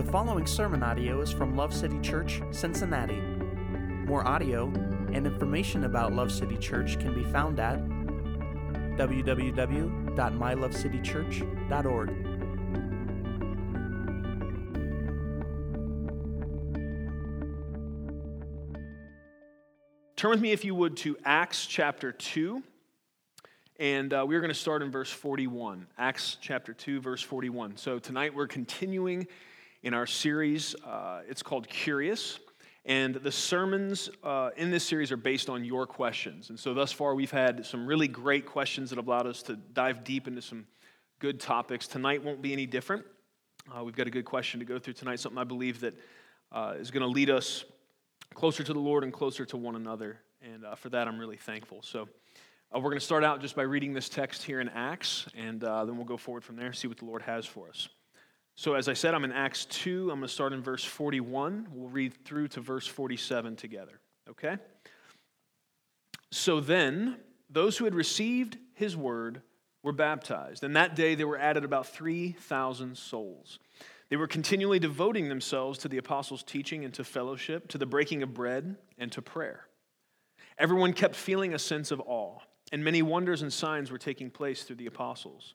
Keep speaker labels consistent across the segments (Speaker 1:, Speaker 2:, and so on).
Speaker 1: The following sermon audio is from Love City Church, Cincinnati. More audio and information about Love City Church can be found at www.mylovecitychurch.org.
Speaker 2: Turn with me, if you would, to Acts chapter 2. And uh, we're going to start in verse 41. Acts chapter 2, verse 41. So tonight we're continuing in our series. Uh, it's called Curious. And the sermons uh, in this series are based on your questions. And so thus far we've had some really great questions that have allowed us to dive deep into some good topics. Tonight won't be any different. Uh, we've got a good question to go through tonight, something I believe that uh, is going to lead us closer to the Lord and closer to one another. And uh, for that, I'm really thankful. So uh, we're going to start out just by reading this text here in Acts, and then we'll go forward from there, see what the Lord has for us. So, as I said, I'm in Acts 2. I'm going to start in verse 41. We'll read through to verse 47 together, okay? So then, those who had received his word were baptized, and that day there were added about 3,000 souls. They were continually devoting themselves to the apostles' teaching and to fellowship, to the breaking of bread, and to prayer. Everyone kept feeling a sense of awe and many wonders and signs were taking place through the apostles.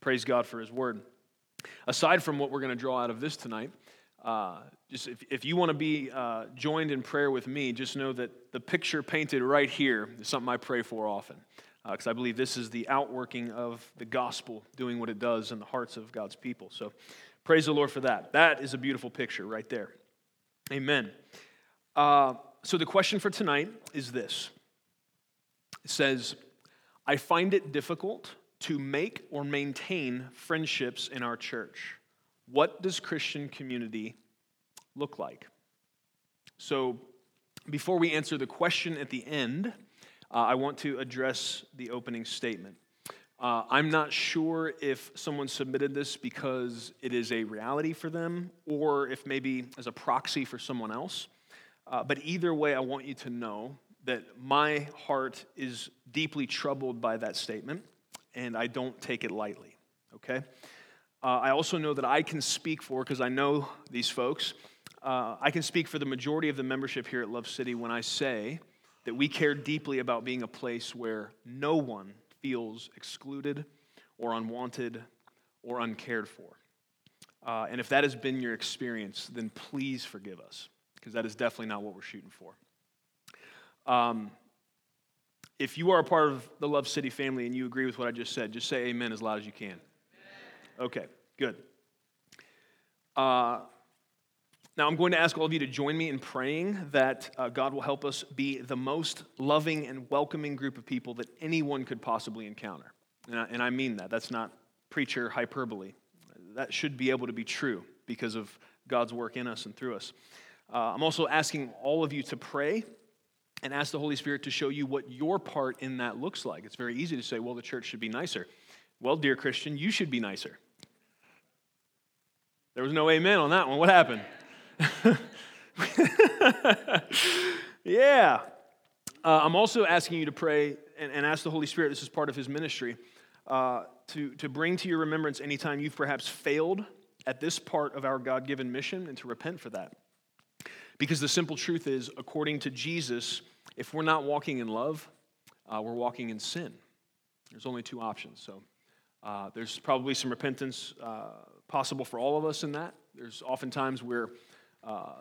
Speaker 2: Praise God for His word. Aside from what we're going to draw out of this tonight, uh, just if, if you want to be uh, joined in prayer with me, just know that the picture painted right here is something I pray for often. Because uh, I believe this is the outworking of the gospel doing what it does in the hearts of God's people. So praise the Lord for that. That is a beautiful picture right there. Amen. Uh, so the question for tonight is this it says, I find it difficult to make or maintain friendships in our church. What does Christian community look like? So, before we answer the question at the end, uh, I want to address the opening statement. Uh, I'm not sure if someone submitted this because it is a reality for them or if maybe as a proxy for someone else. Uh, but either way, I want you to know that my heart is deeply troubled by that statement, and I don't take it lightly, okay? Uh, I also know that I can speak for, because I know these folks, uh, I can speak for the majority of the membership here at Love City when I say that we care deeply about being a place where no one feels excluded or unwanted or uncared for. Uh, and if that has been your experience, then please forgive us, because that is definitely not what we're shooting for. Um, if you are a part of the Love City family and you agree with what I just said, just say amen as loud as you can. Amen. Okay, good. Uh, now, I'm going to ask all of you to join me in praying that uh, God will help us be the most loving and welcoming group of people that anyone could possibly encounter. And I, and I mean that. That's not preacher hyperbole. That should be able to be true because of God's work in us and through us. Uh, I'm also asking all of you to pray and ask the Holy Spirit to show you what your part in that looks like. It's very easy to say, well, the church should be nicer. Well, dear Christian, you should be nicer. There was no amen on that one. What happened? yeah. Uh, I'm also asking you to pray and, and, ask the Holy Spirit, this is part of his ministry, uh, to, to bring to your remembrance anytime you've perhaps failed at this part of our God given mission and to repent for that. Because the simple truth is, according to Jesus, if we're not walking in love, uh, we're walking in sin. There's only two options. So uh, there's probably some repentance uh, possible for all of us in that. There's oftentimes we're uh,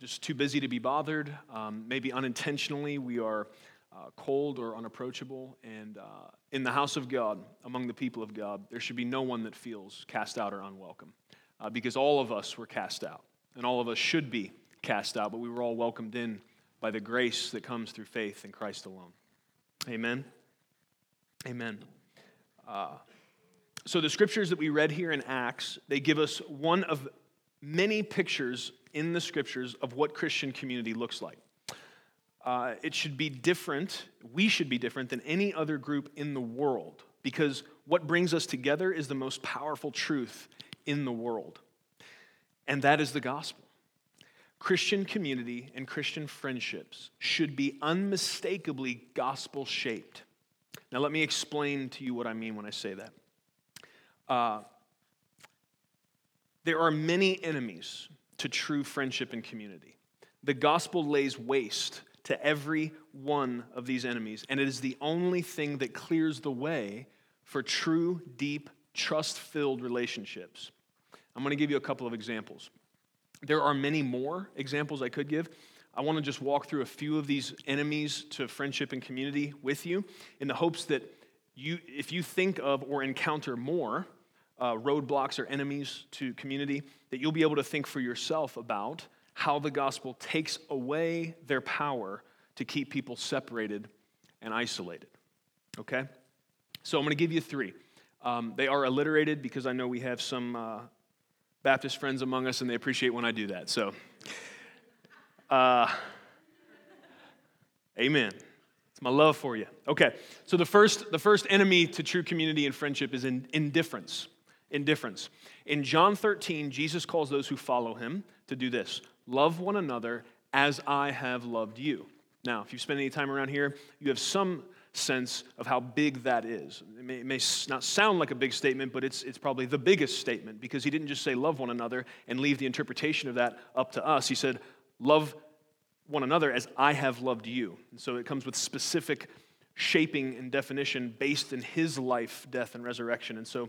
Speaker 2: just too busy to be bothered. Um, maybe unintentionally we are uh, cold or unapproachable. And uh, in the house of God, among the people of God, there should be no one that feels cast out or unwelcome. because all of us were cast out, and all of us should be cast out, but we were all welcomed in by the grace that comes through faith in Christ alone. Amen. Amen. Uh, so the scriptures that we read here in Acts, they give us one of many pictures in the scriptures of what Christian community looks like. Uh, it should be different, we should be different than any other group in the world because what brings us together is the most powerful truth in the world, and that is the gospel. Christian community and Christian friendships should be unmistakably gospel shaped. Now, let me explain to you what I mean when I say that. Uh, there are many enemies to true friendship and community. The gospel lays waste to every one of these enemies, and it is the only thing that clears the way for true, deep, trust filled relationships. I'm going to give you a couple of examples. There are many more examples I could give. I want to just walk through a few of these enemies to friendship and community with you in the hopes that you, if you think of or encounter more uh, roadblocks or enemies to community, that you'll be able to think for yourself about how the gospel takes away their power to keep people separated and isolated. Okay? So I'm going to give you three. Um, they are alliterated because I know we have some uh, Baptist friends among us and they appreciate when I do that. So, uh, amen. It's my love for you. Okay, so the first, the first enemy to true community and friendship is in, indifference. Indifference. In John 13, Jesus calls those who follow him to do this love one another as I have loved you. Now, if you spend any time around here, you have some sense of how big that is. It may, it may, not sound like a big statement, but it's, it's probably the biggest statement because he didn't just say love one another and leave the interpretation of that up to us. He said, love one another as I have loved you. And so it comes with specific shaping and definition based in his life, death, and resurrection. And so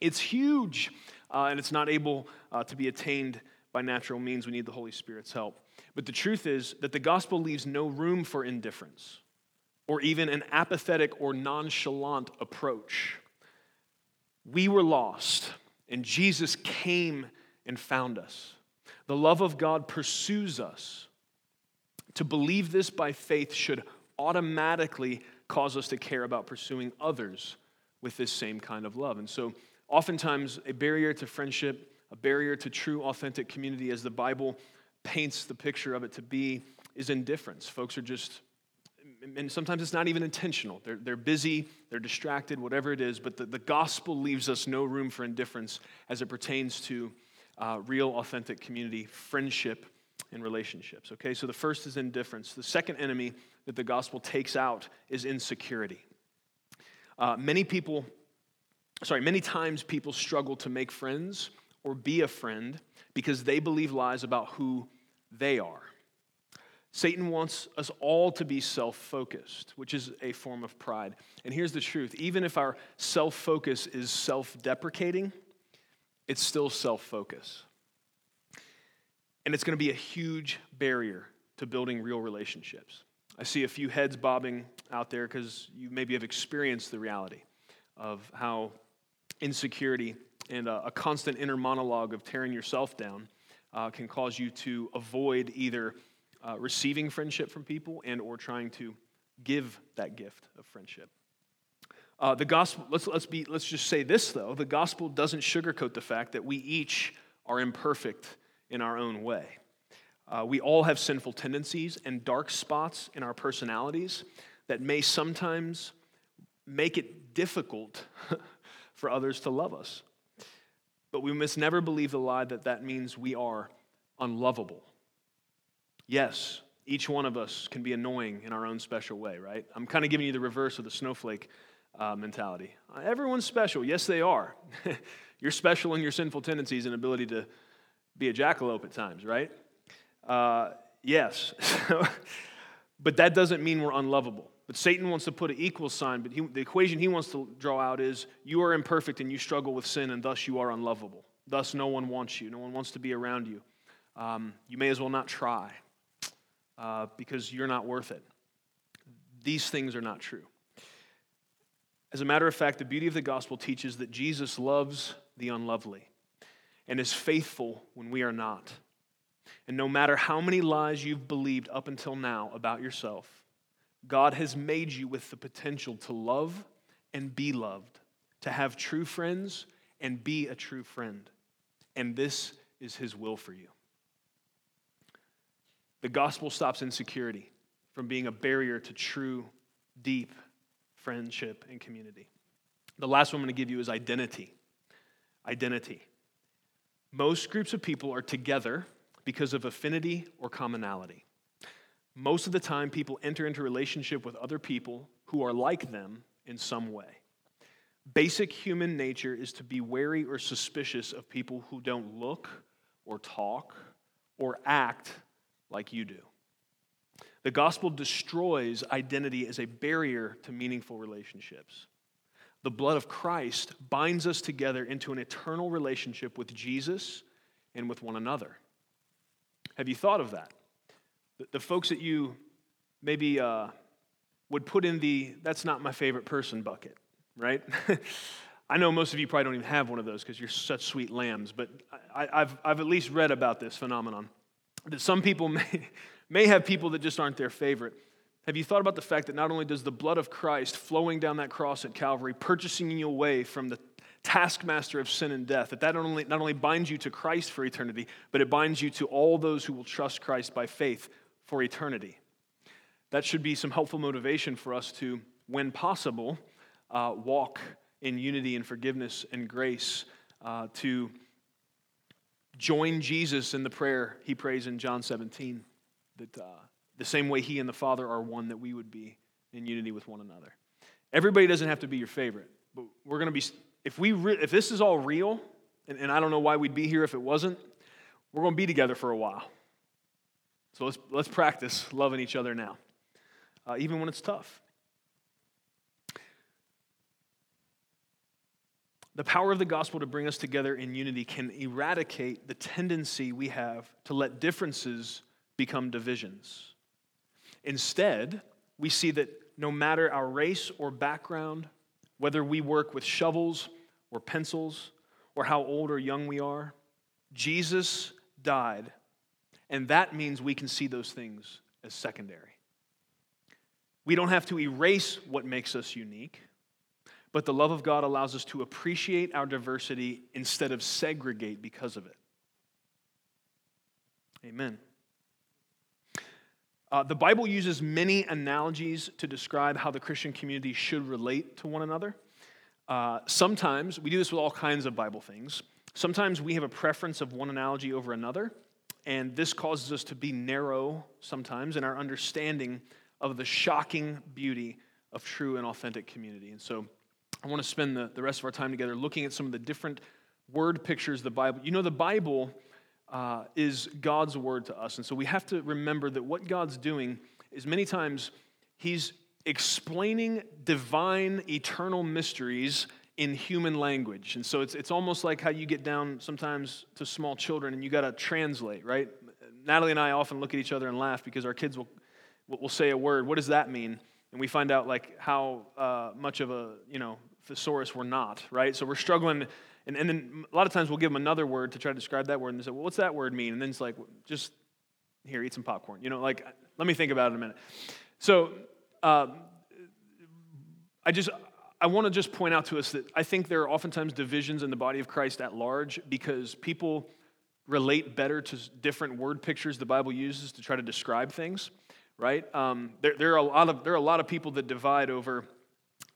Speaker 2: it's huge, uh, and it's not able uh, to be attained by natural means. We need the Holy Spirit's help. But the truth is that the gospel leaves no room for indifference or even an apathetic or nonchalant approach. We were lost, and Jesus came and found us. The love of God pursues us to believe this by faith should automatically cause us to care about pursuing others with this same kind of love. And so, oftentimes, a barrier to friendship, a barrier to true, authentic community, as the Bible paints the picture of it to be, is indifference. Folks are just, and sometimes it's not even intentional. They're, they're busy, they're distracted, whatever it is, but the, the gospel leaves us no room for indifference as it pertains to uh, real, authentic community, friendship, and relationships. Okay, so the first is indifference. The second enemy that the gospel takes out is insecurity. Uh, many people, sorry, many times people struggle to make friends or be a friend because they believe lies about who they are. Satan wants us all to be self focused, which is a form of pride. And here's the truth even if our self focus is self deprecating, it's still self focus. And it's going to be a huge barrier to building real relationships. I see a few heads bobbing out there because you maybe have experienced the reality of how insecurity and a, constant inner monologue of tearing yourself down uh, can cause you to avoid either uh, receiving friendship from people and or trying to give that gift of friendship. Uh, the gospel, let's, let's, be, let's just say this though the gospel doesn't sugarcoat the fact that we each are imperfect in our own way. Uh, we all have sinful tendencies and dark spots in our personalities that may sometimes make it difficult for others to love us. But we must never believe the lie that that means we are unlovable. Yes, each one of us can be annoying in our own special way, right? I'm kind of giving you the reverse of the snowflake uh, mentality. Everyone's special. Yes, they are. You're special in your sinful tendencies and ability to be a jackalope at times, right? Uh, yes. but that doesn't mean we're unlovable. But Satan wants to put an equal sign, but he, the equation he wants to draw out is you are imperfect and you struggle with sin, and thus you are unlovable. Thus, no one wants you. No one wants to be around you. Um, you may as well not try uh, because you're not worth it. These things are not true. As a matter of fact, the beauty of the gospel teaches that Jesus loves the unlovely and is faithful when we are not. And no matter how many lies you've believed up until now about yourself, God has made you with the potential to love and be loved, to have true friends and be a true friend. And this is His will for you. The gospel stops insecurity from being a barrier to true, deep friendship and community. The last one I'm going to give you is identity. Identity. Most groups of people are together because of affinity or commonality. Most of the time, people enter into relationship with other people who are like them in some way. Basic human nature is to be wary or suspicious of people who don't look or talk or act like you do. The gospel destroys identity as a barrier to meaningful relationships. The blood of Christ binds us together into an eternal relationship with Jesus and with one another. Have you thought of that? The, folks that you maybe uh, would put in the that's not my favorite person bucket, right? I know most of you probably don't even have one of those because you're such sweet lambs, but I, have I've at least read about this phenomenon that some people may, may have people that just aren't their favorite. Have you thought about the fact that not only does the blood of Christ flowing down that cross at Calvary, purchasing you away from the taskmaster of sin and death, that that not only, not only binds you to Christ for eternity, but it binds you to all those who will trust Christ by faith for eternity? That should be some helpful motivation for us to, when possible, uh, walk in unity and forgiveness and grace, uh, to join Jesus in the prayer he prays in John 17 that. Uh, the same way He and the Father are one, that we would be in unity with one another. Everybody doesn't have to be your favorite, but we're going to be, if, we re, if this is all real, and, and I don't know why we'd be here if it wasn't, we're going to be together for a while. So let's, let's practice loving each other now, uh, even when it's tough. The power of the gospel to bring us together in unity can eradicate the tendency we have to let differences become divisions. Instead, we see that no matter our race or background, whether we work with shovels or pencils, or how old or young we are, Jesus died. And that means we can see those things as secondary. We don't have to erase what makes us unique, but the love of God allows us to appreciate our diversity instead of segregate because of it. Amen. Uh, the Bible uses many analogies to describe how the Christian community should relate to one another. Uh, sometimes, we do this with all kinds of Bible things. Sometimes we have a preference of one analogy over another, and this causes us to be narrow sometimes in our understanding of the shocking beauty of true and authentic community. And so I want to spend the, the rest of our time together looking at some of the different word pictures of the Bible. You know, the Bible uh, is God's word to us. And so we have to remember that what God's doing is many times He's explaining divine, eternal mysteries in human language. And so it's, it's almost like how you get down sometimes to small children and you got to translate, right? Natalie and I often look at each other and laugh because our kids will, will say a word. What does that mean? And we find out like how uh, much of a, you know, thesaurus we're not, right? So we're struggling and, and then a lot of times we'll give them another word to try to describe that word and they say, well, what's that word mean? And then it's like, just here, eat some popcorn. You know, like, let me think about it a minute. So uh, I just, I want to just point out to us that I think there are oftentimes divisions in the body of Christ at large because people relate better to different word pictures the Bible uses to try to describe things, right? Um, there, there, are a lot of, there are a lot of people that divide over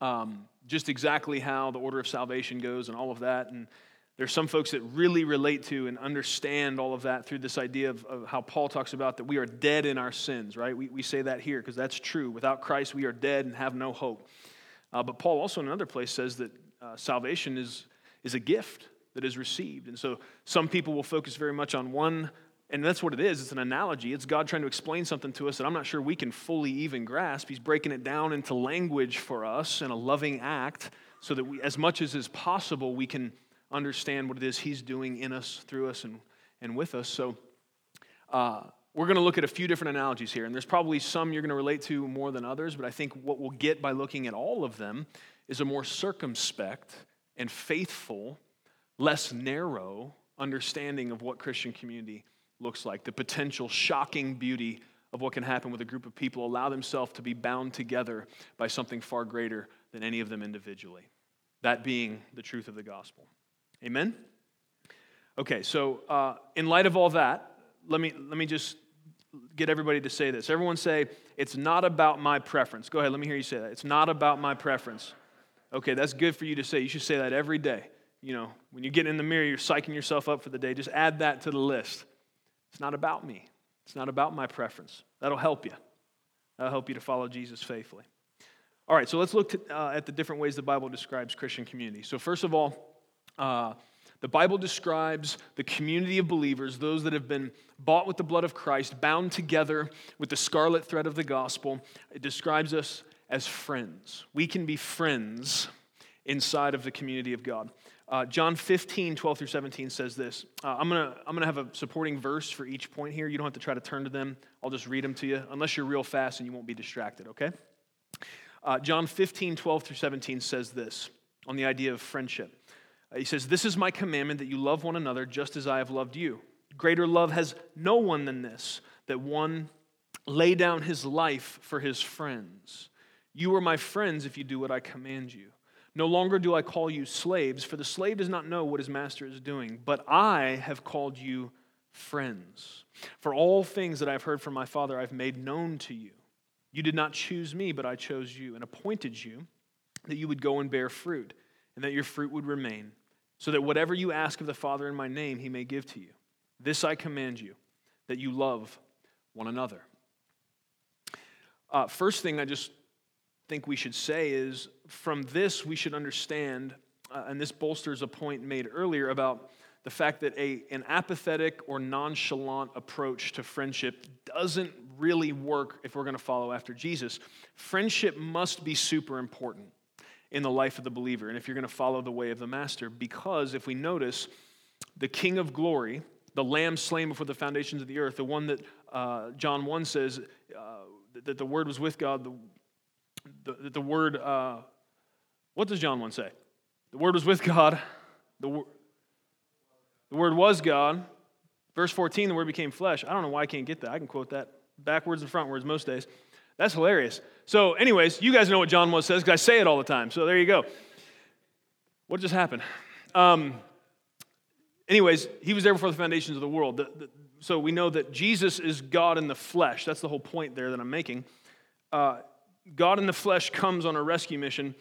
Speaker 2: um, just exactly how the order of salvation goes and all of that. And there's some folks that really relate to and understand all of that through this idea of, of how Paul talks about that we are dead in our sins, right? We, we say that here because that's true. Without Christ, we are dead and have no hope. Uh, but Paul also in another place says that uh, salvation is, is a gift that is received. And so some people will focus very much on one and that's what it is. It's an analogy. It's God trying to explain something to us that I'm not sure we can fully even grasp. He's breaking it down into language for us in a loving act so that we, as much as is possible, we can understand what it is He's doing in us, through us, and, and with us. So uh, we're going to look at a few different analogies here. And there's probably some you're going to relate to more than others, but I think what we'll get by looking at all of them is a more circumspect and faithful, less narrow understanding of what Christian community looks like, the potential shocking beauty of what can happen with a group of people allow themselves to be bound together by something far greater than any of them individually. That being the truth of the gospel. Amen? Okay, so uh, in light of all that, let me, let me just get everybody to say this. Everyone say, It's not about my preference. Go ahead, let me hear you say that. It's not about my preference. Okay, that's good for you to say. You should say that every day. You know, when you get in the mirror, you're psyching yourself up for the day. Just add that to the list. It's not about me, it's not about my preference. That'll help you. That'll help you to follow Jesus faithfully. All right, so let's look to, uh, at the different ways the Bible describes Christian community. So, first of all, uh, the Bible describes the community of believers, those that have been bought with the blood of Christ, bound together with the scarlet thread of the gospel. It describes us as friends. We can be friends inside of the community of God. Uh, John 15, 12 through 17 says this. Uh, I'm going to I'm gonna have a supporting verse for each point here. You don't have to try to turn to them. I'll just read them to you, unless you're real fast and you won't be distracted, okay? Uh, John 15, 12 through 17 says this on the idea of friendship. Uh, he says, This is my commandment that you love one another just as I have loved you. Greater love has no one than this, that one lay down his life for his friends. You are my friends if you do what I command you. No longer do I call you slaves, for the slave does not know what his master is doing, but I have called you friends. For all things that I've heard from my Father, I've made known to you. You did not choose me, but I chose you and appointed you that you would go and bear fruit, and that your fruit would remain so that whatever you ask of the Father in my name, he may give to you. This I command you, that you love one another. Uh, first thing I just think we should say is from this, we should understand, uh, and this bolsters a point made earlier about the fact that a, an apathetic or nonchalant approach to friendship doesn't really work if we're going to follow after Jesus. Friendship must be super important in the life of the believer and if you're going to follow the way of the master. Because if we notice, the King of glory, the lamb slain before the foundations of the earth, the one that uh, John 1 says uh, that the word was with God, the, the, the word, uh, what does John 1 say? The word was with God, the, the word was God. Verse 14, the word became flesh. I don't know why I can't get that. I can quote that backwards and frontwards most days. That's hilarious. So, anyways, you guys know what John 1 says because I say it all the time. So, there you go. What just happened? Um, anyways, he was there before the foundations of the world. The, the, so, we know that Jesus is God in the flesh. That's the whole point there that I'm making. Uh, God in the flesh comes on a rescue mission.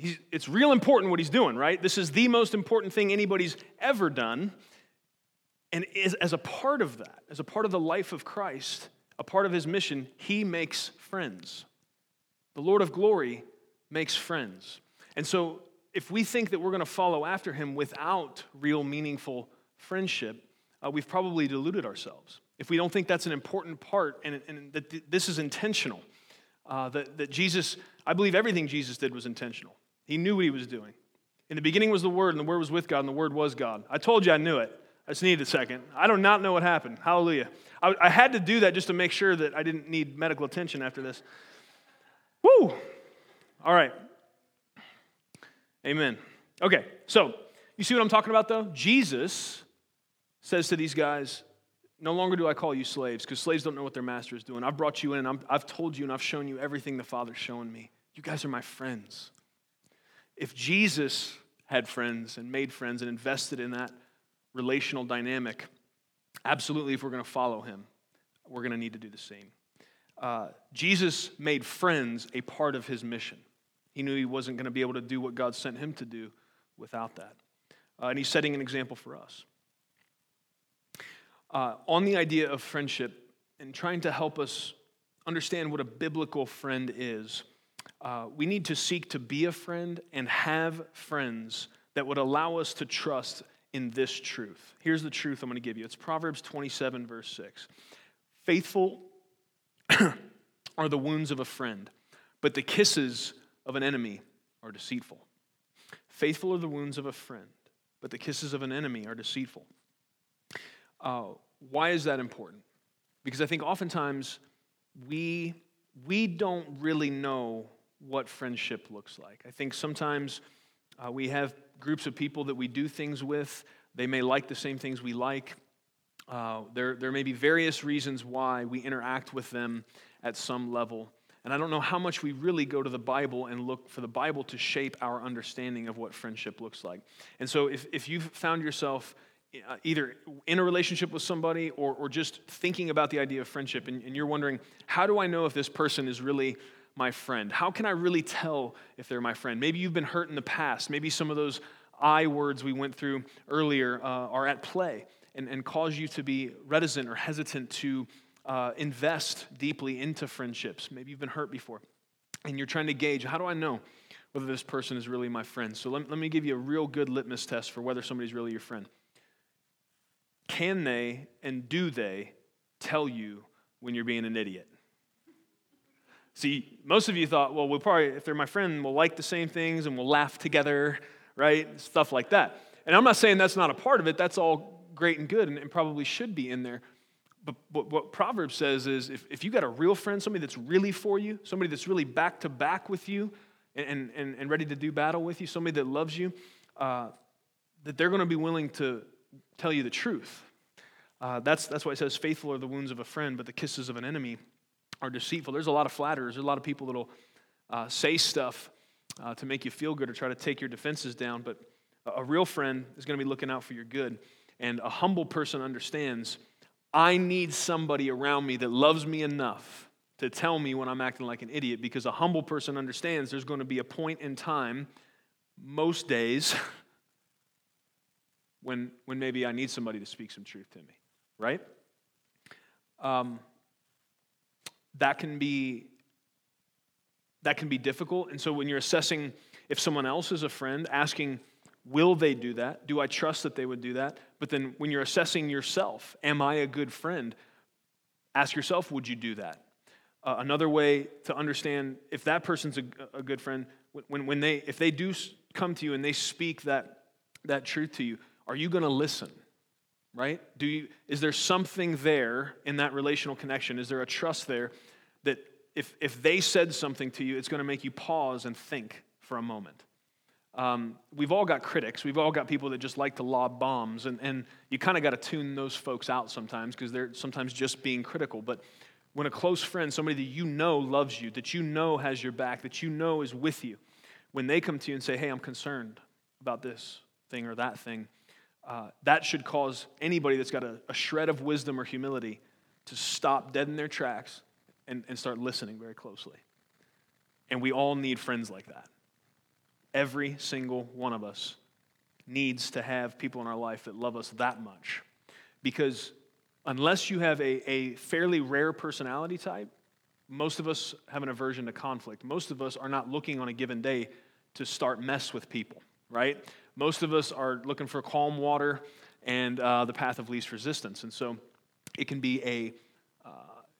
Speaker 2: He's, it's real important what he's doing, right? This is the most important thing anybody's ever done. And as a part of that, as a part of the life of Christ, a part of his mission, he makes friends. The Lord of glory makes friends. And so, if we think that we're going to follow after him without real meaningful friendship, uh, we've probably deluded ourselves. If we don't think that's an important part and, and that th- this is intentional, uh, that, that Jesus, I believe everything Jesus did was intentional. He knew what he was doing. In the beginning was the Word, and the Word was with God, and the Word was God. I told you I knew it. I just needed a second. I do not know what happened. Hallelujah. I, I had to do that just to make sure that I didn't need medical attention after this. Woo! All right. Amen. Okay, so you see what I'm talking about though? Jesus says to these guys, No longer do I call you slaves, because slaves don't know what their master is doing. I've brought you in, and i have told you, and I've shown you everything the Father's shown me. You guys are my friends. If Jesus had friends and made friends and invested in that relational dynamic, absolutely, if we're going to follow him, we're going to need to do the same. Uh, Jesus made friends a part of his mission. He knew he wasn't going to be able to do what God sent him to do without that. Uh, and he's setting an example for us. Uh, on the idea of friendship and trying to help us understand what a biblical friend is, uh, we need to seek to be a friend and have friends that would allow us to trust in this truth. Here's the truth I'm going to give you it's Proverbs 27, verse 6. Faithful are the wounds of a friend, but the kisses of an enemy are deceitful. Faithful are the wounds of a friend, but the kisses of an enemy are deceitful. Uh, why is that important? Because I think oftentimes we, we don't really know what friendship looks like. I think sometimes uh, we have groups of people that we do things with. They may like the same things we like. Uh, there, there may be various reasons why we interact with them at some level. And I don't know how much we really go to the Bible and look for the Bible to shape our understanding of what friendship looks like. And so if, if you've found yourself uh, either in a relationship with somebody or, or just thinking about the idea of friendship, and, and you're wondering, how do I know if this person is really my friend? How can I really tell if they're my friend? Maybe you've been hurt in the past. Maybe some of those I words we went through earlier uh, are at play and, and cause you to be reticent or hesitant to uh, invest deeply into friendships. Maybe you've been hurt before and you're trying to gauge how do I know whether this person is really my friend? So let, let me give you a real good litmus test for whether somebody's really your friend. Can they and do they tell you when you're being an idiot? See, most of you thought, well, we'll probably, if they're my friend, we'll like the same things and we'll laugh together, right? Stuff like that. And I'm not saying that's not a part of it. That's all great and good and, and probably should be in there. But, but what Proverbs says is if, if you got a real friend, somebody that's really for you, somebody that's really back to back with you and, and, and ready to do battle with you, somebody that loves you, uh, that they're going to be willing to tell you the truth. Uh, that's, that's why it says, faithful are the wounds of a friend, but the kisses of an enemy are deceitful. There's a lot of flatterers, there's a lot of people that'll uh, say stuff uh, to make you feel good or try to take your defenses down, but a real friend is going to be looking out for your good. And a humble person understands I need somebody around me that loves me enough to tell me when I'm acting like an idiot because a humble person understands there's going to be a point in time, most days, when, when maybe I need somebody to speak some truth to me, right? Um, that can be that can be difficult. And so when you're assessing if someone else is a friend, asking, will they do that? Do I trust that they would do that? But then when you're assessing yourself, am I a good friend? Ask yourself, would you do that? Uh, another way to understand if that person's a, a good friend, when, when they, if they do come to you and they speak that, that truth to you, are you going to listen? Right? Do you, is there something there in that relational connection? Is there a trust there that if, if they said something to you, it's going to make you pause and think for a moment? Um, we've all got critics. We've all got people that just like to lob bombs, and, and you kind of got to tune those folks out sometimes because they're sometimes just being critical. But when a close friend, somebody that you know loves you, that you know has your back, that you know is with you, when they come to you and say, Hey, I'm concerned about this thing or that thing, uh, that should cause anybody that's got a, a, shred of wisdom or humility to stop dead in their tracks and, and start listening very closely. And we all need friends like that. Every single one of us needs to have people in our life that love us that much. Because unless you have a, a fairly rare personality type, most of us have an aversion to conflict. Most of us are not looking on a given day to start mess with people, right? Most of us are looking for calm water and uh, the path of least resistance. And so it can be a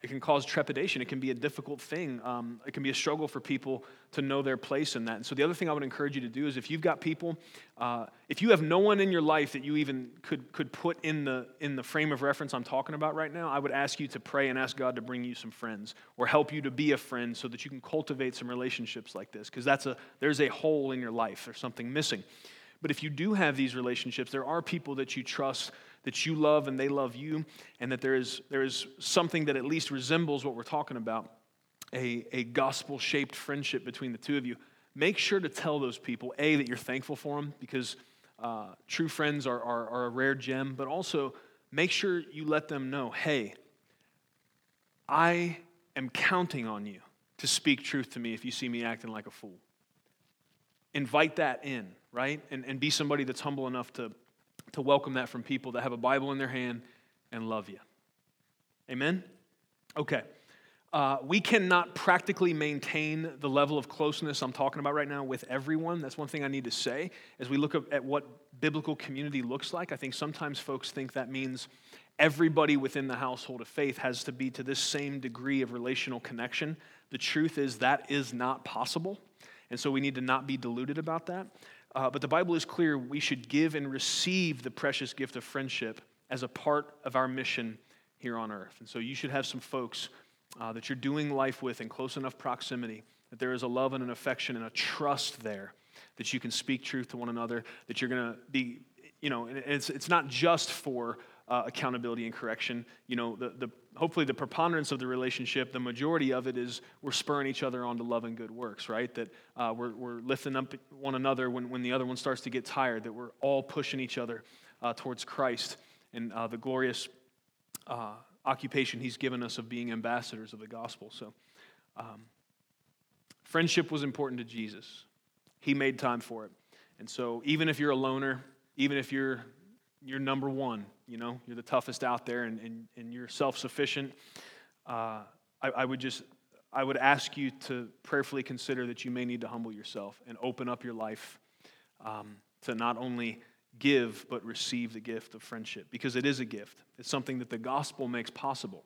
Speaker 2: it can cause trepidation. It can be a difficult thing. Um, it can be a struggle for people to know their place in that. And so, the other thing I would encourage you to do is if you've got people, uh, if you have no one in your life that you even could, could put in the, in the frame of reference I'm talking about right now, I would ask you to pray and ask God to bring you some friends or help you to be a friend so that you can cultivate some relationships like this. Because that's a, there's a hole in your life, there's something missing. But if you do have these relationships, there are people that you trust that you love and they love you, and that there is, there is something that at least resembles what we're talking about a, a gospel shaped friendship between the two of you, make sure to tell those people, A, that you're thankful for them because uh, true friends are, are, are a rare gem, but also make sure you let them know, hey, I am counting on you to speak truth to me if you see me acting like a fool. Invite that in, right? And, and be somebody that's humble enough to, to welcome that from people that have a Bible in their hand and love you. Amen? Okay. Uh, we cannot practically maintain the level of closeness I'm talking about right now with everyone. That's one thing I need to say. As we look at what biblical community looks like, I think sometimes folks think that means everybody within the household of faith has to be to this same degree of relational connection. The truth is that is not possible. And so we need to not be deluded about that. Uh, but the Bible is clear we should give and receive the precious gift of friendship as a part of our mission here on earth. And so you should have some folks uh, that you're doing life with in close enough proximity that there is a love and an affection and a trust there that you can speak truth to one another, that you're going to be, you know, it's, it's not just for uh, accountability and correction. You know, the, the, hopefully the preponderance of the relationship, the majority of it is we're spurring each other on to love and good works, right? That uh, we're, we're lifting up one another when, when the other one starts to get tired, that we're all pushing each other uh, towards Christ and uh, the glorious uh, occupation He's given us of being ambassadors of the gospel. So, um, friendship was important to Jesus. He made time for it. And so, even if you're a loner, even if you're you're number one, you know, you're the toughest out there, and, and, and you're self sufficient, uh, I, I would just I would ask you to prayerfully consider that you may need to humble yourself and open up your life um, to not only give, but receive the gift of friendship because it is a gift. It's something that the gospel makes possible.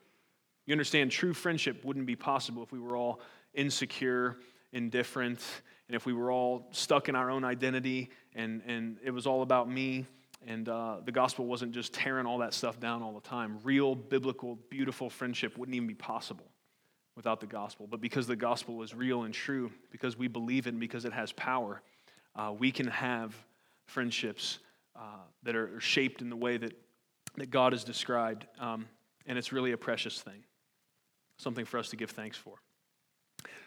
Speaker 2: You understand, true friendship wouldn't be possible if we were all insecure, indifferent, and if we were all stuck in our own identity and, and it was all about me and uh, the gospel wasn't just tearing all that stuff down all the time. Real, biblical, beautiful friendship wouldn't even be possible without the gospel. But because the gospel is real and true, because we believe in it and because it has power, uh, we can have friendships uh, that are shaped in the way that, that God has described. Um, and it's really a precious thing, something for us to give thanks for.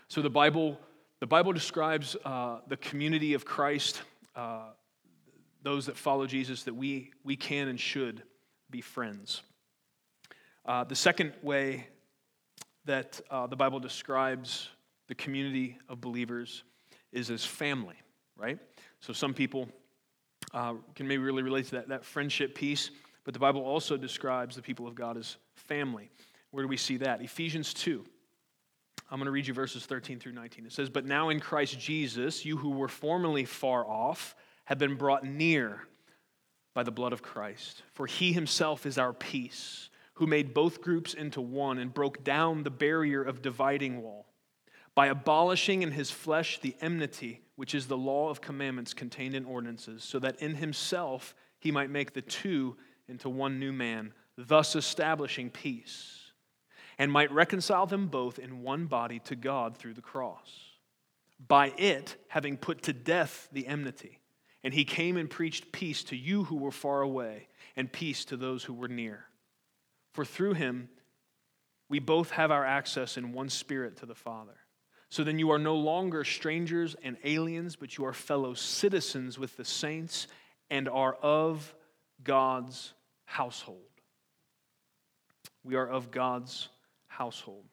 Speaker 2: So the Bible, the Bible describes uh, the community of Christ, uh, those that follow Jesus, that we, we can and should be friends. Uh, the second way that uh, the Bible describes the community of believers is as family, right? So some people uh, can maybe really relate to that, that friendship piece, but the Bible also describes the people of God as family. Where do we see that? Ephesians 2. I'm going to read you verses 13 through 19. It says, But now in Christ Jesus, you who were formerly far off have been brought near by the blood of Christ. For he himself is our peace, who made both groups into one and broke down the barrier of dividing wall by abolishing in his flesh the enmity, which is the law of commandments contained in ordinances, so that in himself he might make the two into one new man, thus establishing peace, and might reconcile them both in one body to God through the cross. By it, having put to death the enmity, and he came and preached peace to you who were far away, and peace to those who were near. For through him, we both have our access in one spirit to the Father. So then you are no longer strangers and aliens, but you are fellow citizens with the saints and are of God's household. We are of God's household.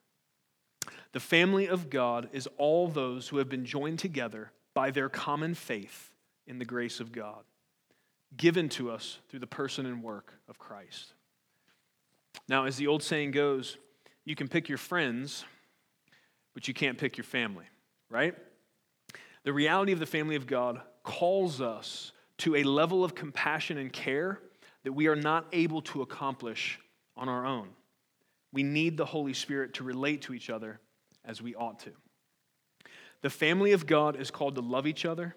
Speaker 2: The family of God is all those who have been joined together by their common faith in the grace of God, given to us through the person and work of Christ. Now, as the old saying goes, you can pick your friends but you can't pick your family, right? The reality of the family of God calls us to a level of compassion and care that we are not able to accomplish on our own. We need the Holy Spirit to relate to each other as we ought to. The family of God is called to love each other,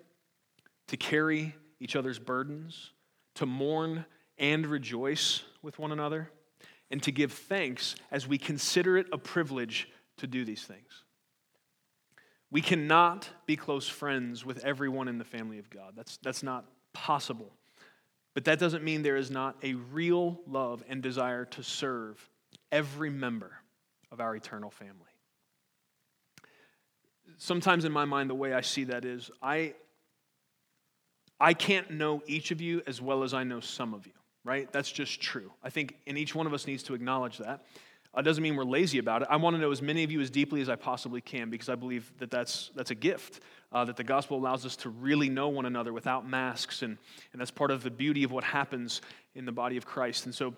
Speaker 2: to carry each other's burdens, to mourn and rejoice with one another, and to give thanks as we consider it a privilege to do these things. We cannot be close friends with everyone in the family of God. That's, that's not possible. But that doesn't mean there is not a real love and desire to serve every member of our eternal family. Sometimes in my mind, the way I see that is I, I can't know each of you as well as I know some of you, right? That's just true. I think, and each one of us needs to acknowledge that. It doesn't mean we're lazy about it. I want to know as many of you as deeply as I possibly can because I believe that that's, that's a gift, uh, that the gospel allows us to really know one another without masks. And, and that's part of the beauty of what happens in the body of Christ. And so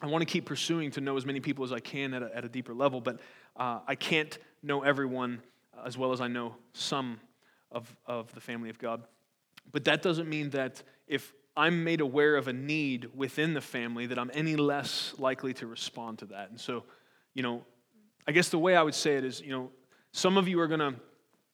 Speaker 2: I want to keep pursuing to know as many people as I can at a, at a deeper level, but uh, I can't know everyone as well as I know some of, of the family of God. But that doesn't mean that if I'm made aware of a need within the family, that I'm any less likely to respond to that. And so, you know, I guess the way I would say it is, you know, some of you are going to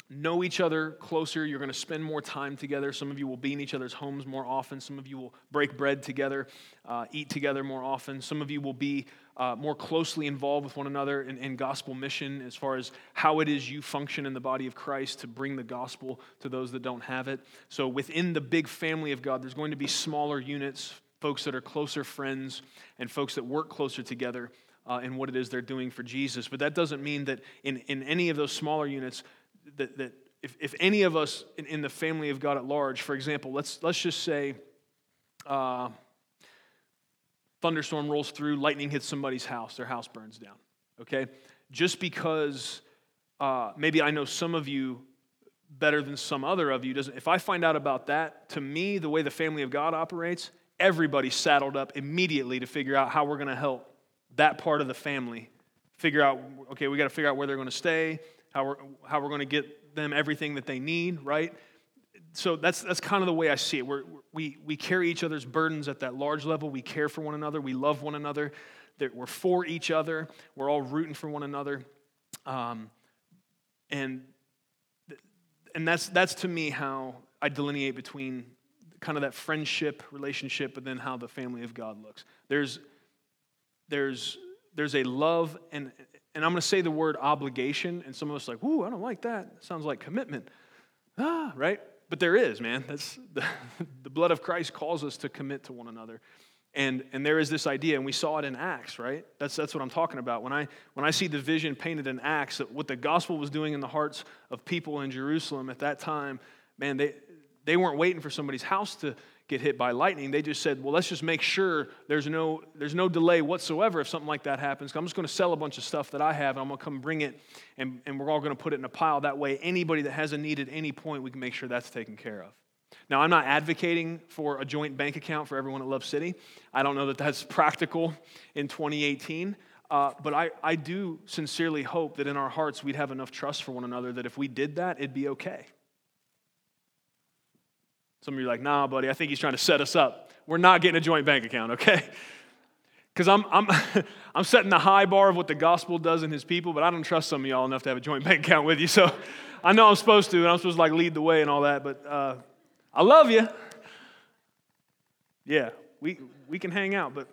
Speaker 2: know each other closer. You're going to spend more time together. Some of you will be in each other's homes more often. Some of you will break bread together, uh, eat together more often. Some of you will be uh, more closely involved with one another in, in, gospel mission as far as how it is you function in the body of Christ to bring the gospel to those that don't have it. So within the big family of God, there's going to be smaller units, folks that are closer friends, and folks that work closer together. Uh, in what it is they're doing for Jesus. But that doesn't mean that in, in any of those smaller units, that, that if, if any of us in, in, the family of God at large, for example, let's, let's just say, uh, thunderstorm rolls through, lightning hits somebody's house, their house burns down. Okay? Just because uh, maybe I know some of you better than some other of you doesn't if i find out about that to me the way the family of god operates everybody's saddled up immediately to figure out how we're going to help that part of the family figure out okay we got to figure out where they're going to stay how we're, how we're going to get them everything that they need right? So that's, that's kind of the way i see it. We're, we, we carry each other's burdens at that large level. We care for one another. We love one another. We're for each other. We're all rooting for one another. Um, and and that's, that's to me how I delineate between kind of that friendship relationship, but then how the family of God looks. There's, there's, there's a love, and, and I'm going to say the word obligation, and some of us like, "Ooh, I don't like that. It sounds like commitment." Ah, right? But there is, man. That's the, the blood of Christ calls us to commit to one another. And, and there is this idea, and we saw it in Acts, right? That's, that's what I'm talking about. When I, when I see the vision painted in Acts, that what the gospel was doing in the hearts of people in Jerusalem at that time, man, they, they weren't waiting for somebody's house to get hit by lightning. They just said, well, let's just make sure there's no, there's no delay whatsoever if something like that happens. I'm just going to sell a bunch of stuff that I have, and I'm going to come bring it, and, and we're all going to put it in a pile. That way, anybody that has a need at any point, we can make sure that's taken care of. Now, I'm not advocating for a joint bank account for everyone at Love City. I don't know that that's practical in 2018. Uh, but I, I do sincerely hope that in our hearts we'd have enough trust for one another that if we did that, it'd be okay. Some of you are like, nah, buddy, I think he's trying to set us up. We're not getting a joint bank account, okay? Because I'm, I'm, I'm setting the high bar of what the gospel does in his people, but I don't trust some of y'all enough to have a joint bank account with you. So I know I'm supposed to, and I'm supposed to like lead the way and all that, but uh, I love you. Yeah, we, we can hang out, but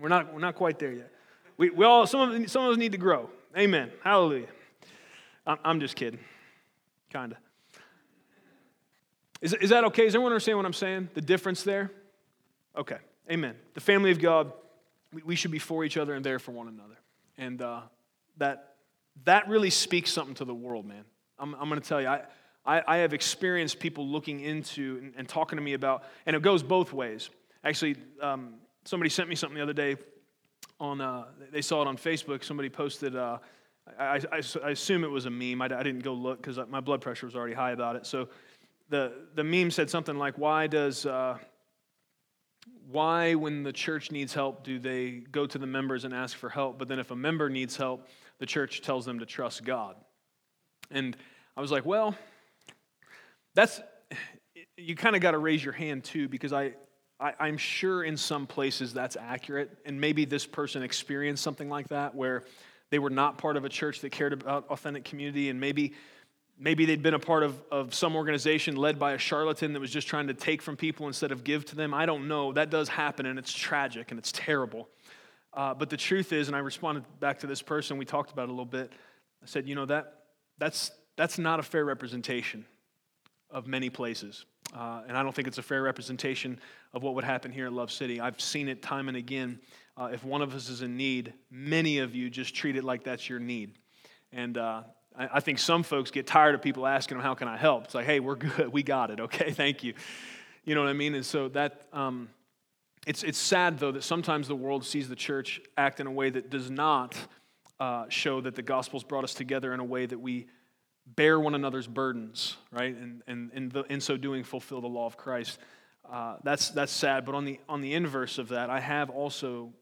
Speaker 2: we're not, we're not quite there yet. We, we all, some of, some of us need to grow. Amen. Hallelujah. I'm, I'm just kidding. Kind of. Is, is that okay? Does everyone understand what I'm saying? The difference there? Okay. Amen. The family of God, we, we should be for each other and there for one another. And uh, that, that really speaks something to the world, man. I'm, I'm going to tell you, I, I, I have experienced people looking into and, and, talking to me about, and it goes both ways. Actually, um, somebody sent me something the other day on, uh, they saw it on Facebook. Somebody posted, uh, I, I, I, assume it was a meme. I, I didn't go look because my blood pressure was already high about it. So the, the meme said something like, why does, uh, why when the church needs help do they go to the members and ask for help? But then if a member needs help, the church tells them to trust God. And I was like, well, that's, you kind of got to raise your hand too, because I, I, am sure in some places that's accurate. And maybe this person experienced something like that where they were not part of a church that cared about authentic community, and maybe maybe they'd been a part of, of some organization led by a charlatan that was just trying to take from people instead of give to them. I don't know. That does happen, and it's tragic and it's terrible. Uh, but the truth is, and I responded back to this person, we talked about it a little bit. I said, you know, that, that's, that's not a fair representation of many places. Uh, and I don't think it's a fair representation of what would happen here at Love City. I've seen it time and again. Uh, if one of us is in need, many of you just treat it like that's your need. And uh, I, think some folks get tired of people asking them, How can I help? It's like, Hey, we're good. We got it. Okay, thank you. You know what I mean? And so that. Um, it's, it's sad, though, that sometimes the world sees the church act in a way that does not uh, show that the gospel's brought us together in a way that we bear one another's burdens, right? And, and, and the, in so doing, fulfill the law of Christ. Uh, that's, that's sad. But on the, on the inverse of that, I have also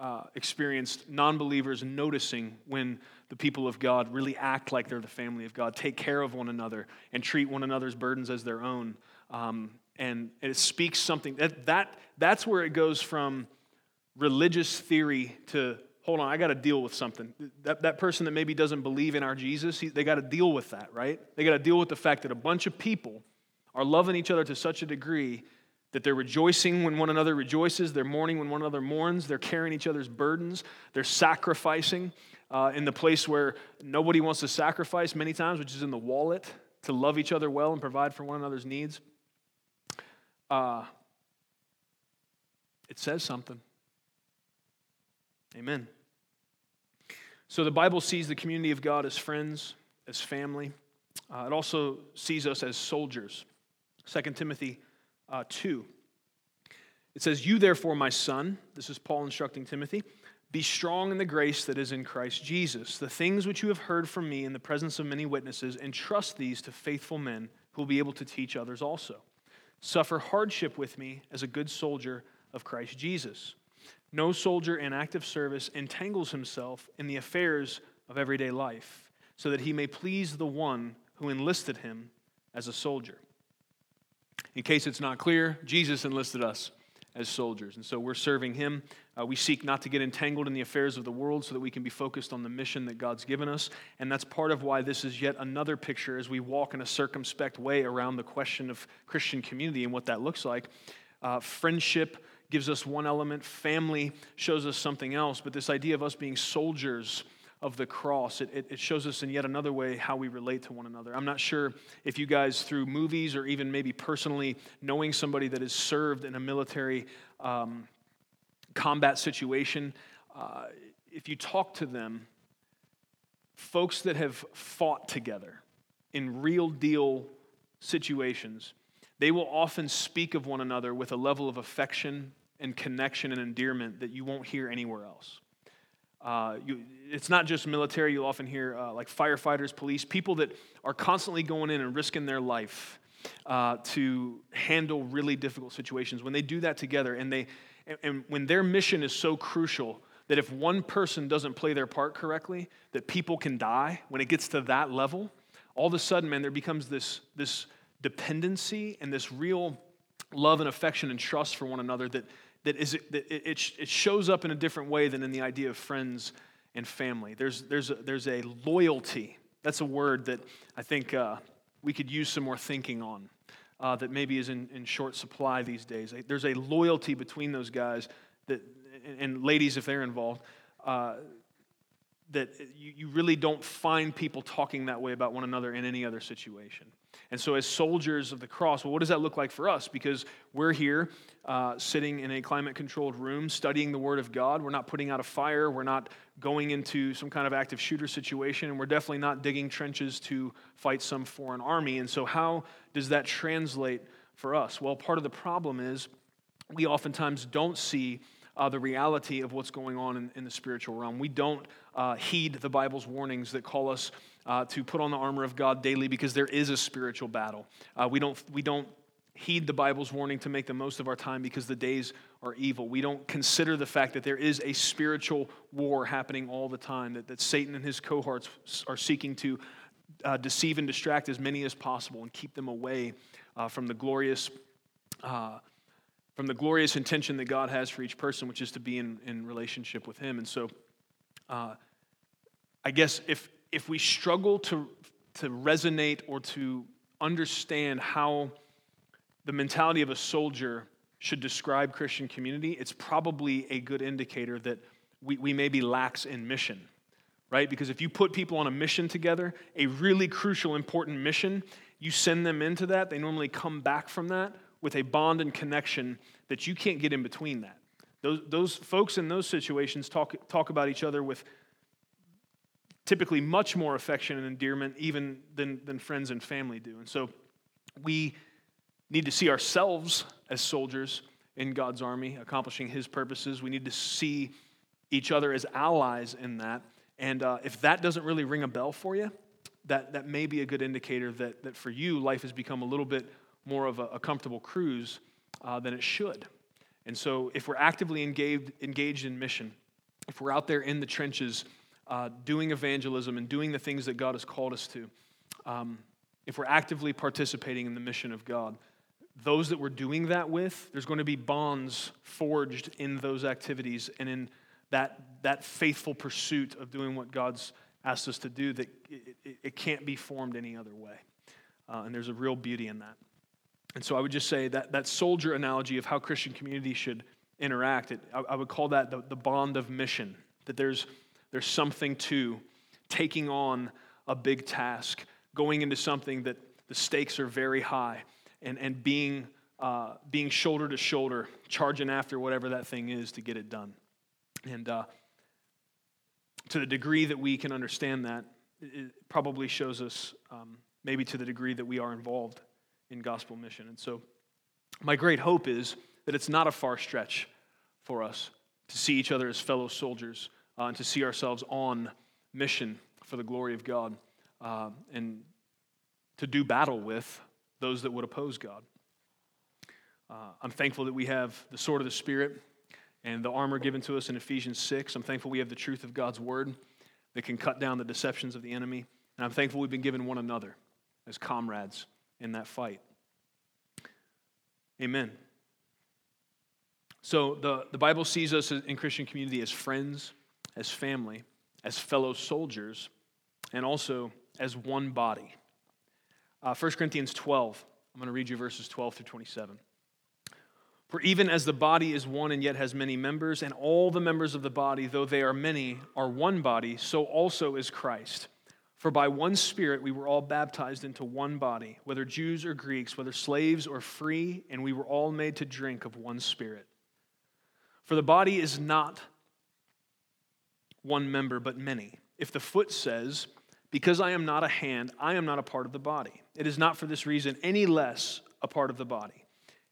Speaker 2: uh, experienced non believers noticing when the people of God really act like they're the family of God, take care of one another, and treat one another's burdens as their own. Um, and it speaks something that, that that's where it goes from religious theory to hold on, I got to deal with something. That, that person that maybe doesn't believe in our Jesus, he, they got to deal with that, right? They got to deal with the fact that a bunch of people are loving each other to such a degree that they're rejoicing when one another rejoices, they're mourning when one another mourns, they're carrying each other's burdens, they're sacrificing uh, in the place where nobody wants to sacrifice many times, which is in the wallet, to love each other well and provide for one another's needs. Uh, it says something. Amen. So the Bible sees the community of God as friends, as family. Uh, it also sees us as soldiers. 2 Timothy uh, 2. It says, You therefore, my son, this is Paul instructing Timothy, be strong in the grace that is in Christ Jesus. The things which you have heard from me in the presence of many witnesses, entrust these to faithful men who will be able to teach others also. Suffer hardship with me as a good soldier of Christ Jesus. No soldier in active service entangles himself in the affairs of everyday life, so that he may please the one who enlisted him as a soldier. In case it's not clear, Jesus enlisted us as soldiers. And so we're serving Him. Uh, we seek not to get entangled in the affairs of the world so that we can be focused on the mission that God's given us. And that's part of why this is yet another picture as we walk in a circumspect way around the question of Christian community and what that looks like. Uh, friendship gives us one element, family shows us something else. But this idea of us being soldiers, of the cross, it, it, it, shows us in yet another way how we relate to one another. I'm not sure if you guys, through movies or even maybe personally knowing somebody that has served in a military um, combat situation, uh, if you talk to them, folks that have fought together in real deal situations, they will often speak of one another with a level of affection and connection and endearment that you won't hear anywhere else. Uh, you, it's not just military. You'll often hear uh, like firefighters, police, people that are constantly going in and risking their life uh, to handle really difficult situations. When they do that together, and they, and, and when their mission is so crucial that if one person doesn't play their part correctly, that people can die. When it gets to that level, all of a sudden, man, there becomes this this dependency and this real love and affection and trust for one another that that, is, that it, it shows up in a different way than in the idea of friends and family. There's, there's, a, there's a loyalty. That's a word that I think uh, we could use some more thinking on. Uh, that maybe is in, in short supply these days. There's a loyalty between those guys that, and ladies if they're involved, uh, that you, you really don't find people talking that way about one another in any other situation. And so, as soldiers of the cross, well, what does that look like for us? Because we're here uh, sitting in a climate controlled room studying the Word of God. We're not putting out a fire. We're not going into some kind of active shooter situation. And we're definitely not digging trenches to fight some foreign army. And so, how does that translate for us? Well, part of the problem is we oftentimes don't see uh, the reality of what's going on in, in the spiritual realm. We don't uh, heed the Bible's warnings that call us uh, to put on the armor of God daily because there is a spiritual battle. Uh, we, don't, we don't heed the Bible's warning to make the most of our time because the days are evil. We don't consider the fact that there is a spiritual war happening all the time, that, that Satan and his cohorts are seeking to uh, deceive and distract as many as possible and keep them away uh, from the glorious uh, from the glorious intention that God has for each person, which is to be in, in relationship with Him. And so, uh, I guess if, if we struggle to, to resonate or to understand how the mentality of a soldier should describe Christian community, it's probably a good indicator that we, we may be lax in mission, right? Because if you put people on a mission together, a really crucial, important mission, you send them into that, they normally come back from that with a bond and connection that you can't get in between that. Those, those folks in those situations talk, talk about each other with typically much more affection and endearment even than, than friends and family do. And so we need to see ourselves as soldiers in God's army, accomplishing his purposes. We need to see each other as allies in that. And uh, if that doesn't really ring a bell for you, that, that may be a good indicator that, that for you, life has become a little bit more of a, a comfortable cruise uh, than it should. And so, if we're actively engaged, engaged in mission, if we're out there in the trenches uh, doing evangelism and doing the things that God has called us to, um, if we're actively participating in the mission of God, those that we're doing that with, there's going to be bonds forged in those activities and in that, that faithful pursuit of doing what God's asked us to do that it, it, it can't be formed any other way. Uh, and there's a real beauty in that. And so I would just say that that soldier analogy of how Christian community should interact, it, I, I, would call that the, the bond of mission, that there's, there's something to taking on a big task, going into something that the stakes are very high, and, and being, uh, being shoulder to shoulder, charging after whatever that thing is to get it done. And uh, to the degree that we can understand that, it probably shows us um, maybe to the degree that we are involved in gospel mission. And so, my great hope is that it's not a far stretch for us to see each other as fellow soldiers uh, and to see ourselves on mission for the glory of God uh, and to do battle with those that would oppose God. Uh, I'm thankful that we have the sword of the Spirit and the armor given to us in Ephesians 6. I'm thankful we have the truth of God's word that can cut down the deceptions of the enemy. And I'm thankful we've been given one another as comrades in that fight. Amen. So the, the Bible sees us in Christian community as friends, as family, as fellow soldiers, and also as one body. Uh, 1 Corinthians 12, I'm going to read you verses 12 through 27. For even as the body is one and yet has many members, and all the members of the body, though they are many, are one body, so also is Christ. For by one Spirit we were all baptized into one body, whether Jews or Greeks, whether slaves or free, and we were all made to drink of one Spirit. For the body is not one member, but many. If the foot says, Because I am not a hand, I am not a part of the body, it is not for this reason any less a part of the body.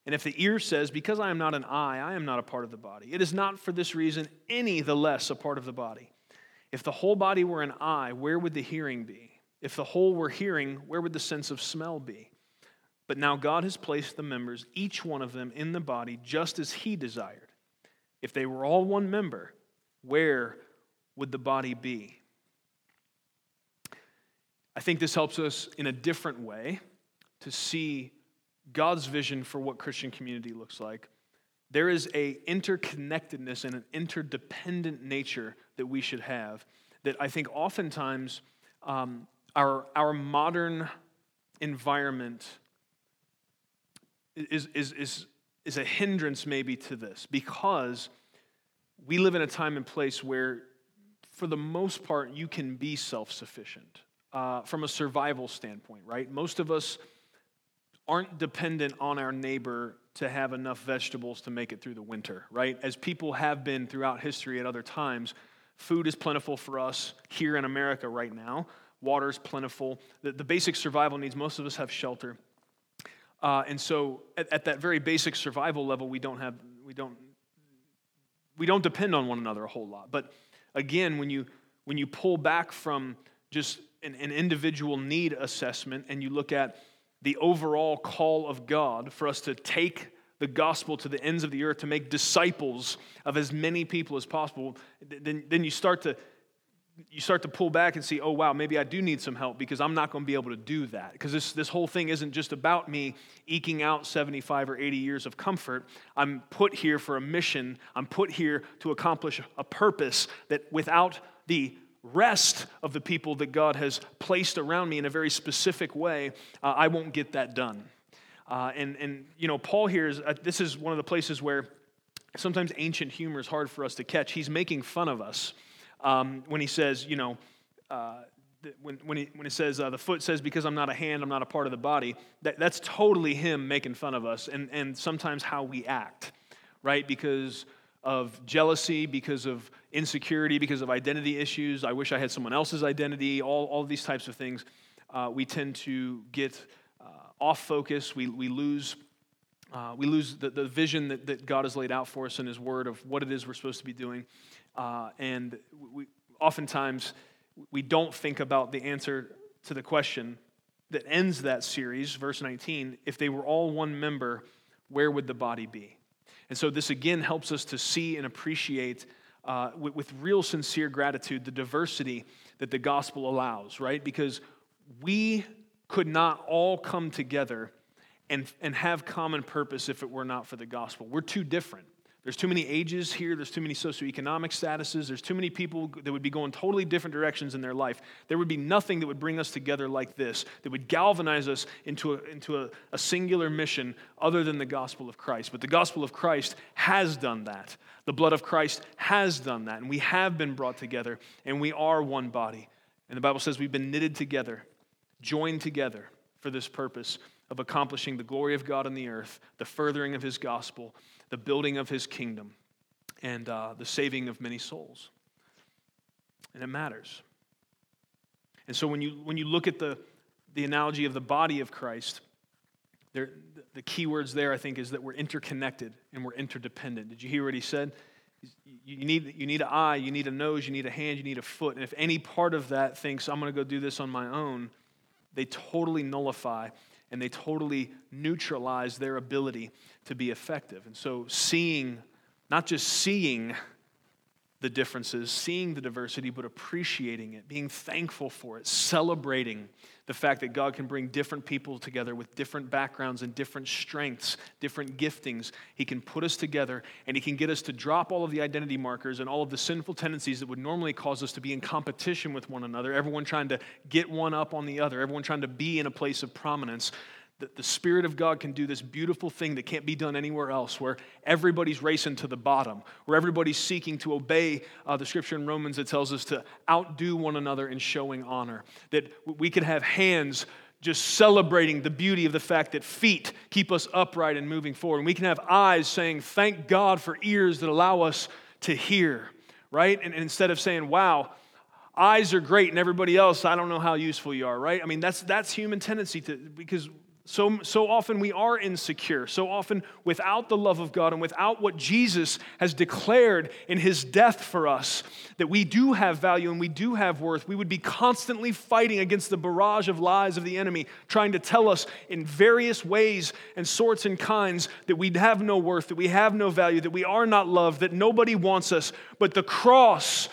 Speaker 2: And if the ear says, Because I am not an eye, I am not a part of the body, it is not for this reason any the less a part of the body. If the whole body were an eye, where would the hearing be? If the whole were hearing, where would the sense of smell be? But now God has placed the members, each one of them, in the body just as He desired. If they were all one member, where would the body be? I think this helps us in a different way to see God's vision for what Christian community looks like, there is a interconnectedness and an interdependent nature that we should have that I think oftentimes um, our, our modern environment is, is, is, is a hindrance maybe to this because we live in a time and place where for the most part you can be self-sufficient uh, from a survival standpoint right most of us aren't dependent on our neighbor to have enough vegetables to make it through the winter, right? As people have been throughout history at other times, food is plentiful for us here in America right now. Water is plentiful. The, the basic survival needs, most of us have shelter. Uh, and so at, at that very basic survival level, we don't have, we don't, we don't depend on one another a whole lot. But again, when you, when you pull back from just an, an individual need assessment and you look at the overall call of God for us to take the gospel to the ends of the earth, to make disciples of as many people as possible, then, then you start to you start to pull back and see, oh, wow, maybe I do need some help because I'm not going to be able to do that. Because this, this whole thing isn't just about me eking out 75 or 80 years of comfort. I'm put here for a mission, I'm put here to accomplish a purpose that without the rest of the people that God has placed around me in a very specific way, uh, I won't get that done. Uh, and, and, you know, Paul here is, uh, this is one of the places where sometimes ancient humor is hard for us to catch. He's making fun of us um, when he says, you know, uh, when, when, he, when he says, uh, the foot says, because I'm not a hand, I'm not a part of the body, that, that's totally him making fun of us and, and sometimes how we act, right? Because of jealousy, because of insecurity, because of identity issues. I wish I had someone else's identity, all, all these types of things. Uh, we tend to get off focus. We, we lose, uh, we lose the, the vision that, that God has laid out for us in His Word of what it is we're supposed to be doing. Uh, and we, oftentimes, we don't think about the answer to the question that ends that series, verse 19 if they were all one member, where would the body be? And so, this again helps us to see and appreciate uh, with, with real sincere gratitude the diversity that the gospel allows, right? Because we could not all come together and, and have common purpose if it were not for the gospel. We're too different. There's too many ages here. There's too many socioeconomic statuses. There's too many people that would be going totally different directions in their life. There would be nothing that would bring us together like this, that would galvanize us into a, into a, a singular mission other than the gospel of Christ. But the gospel of Christ has done that. The blood of Christ has done that. And we have been brought together, and we are one body. And the Bible says we've been knitted together, joined together for this purpose of accomplishing the glory of God on the earth, the furthering of his gospel the building of his kingdom and uh, the saving of many souls. And it matters. And so when you, when you look at the, the analogy of the body of Christ, There, the key words there, I think, is that we're interconnected and we're interdependent. Did you hear what he said? You need, you need an eye, you need a nose, you need a hand, you need a foot. And if any part of that thinks, I'm going to go do this on my own, they totally nullify and they totally neutralize their ability to be effective. And so, seeing, not just seeing the differences, seeing the diversity, but appreciating it, being thankful for it, celebrating the fact that God can bring different people together with different backgrounds and different strengths, different giftings. He can put us together and He can get us to drop all of the identity markers and all of the sinful tendencies that would normally cause us to be in competition with one another, everyone trying to get one up on the other, everyone trying to be in a place of prominence that the Spirit of God can do this beautiful thing that can't be done anywhere else, where everybody's racing to the bottom, where everybody's seeking to obey uh, the scripture in Romans that tells us to outdo one another in showing honor. That we could have hands just celebrating the beauty of the fact that feet keep us upright and moving forward. And we can have eyes saying, Thank God for ears that allow us to hear, right? And, and instead of saying, Wow, eyes are great and everybody else, I don't know how useful you are, right? I mean, that's, that's human tendency to, because so, so often we are insecure. So often, without the love of God and without what Jesus has declared in his death for us, that we do have value and we do have worth, we would be constantly fighting against the barrage of lies of the enemy, trying to tell us in various ways and sorts and kinds that we have no worth, that we have no value, that we are not loved, that nobody wants us. But the cross,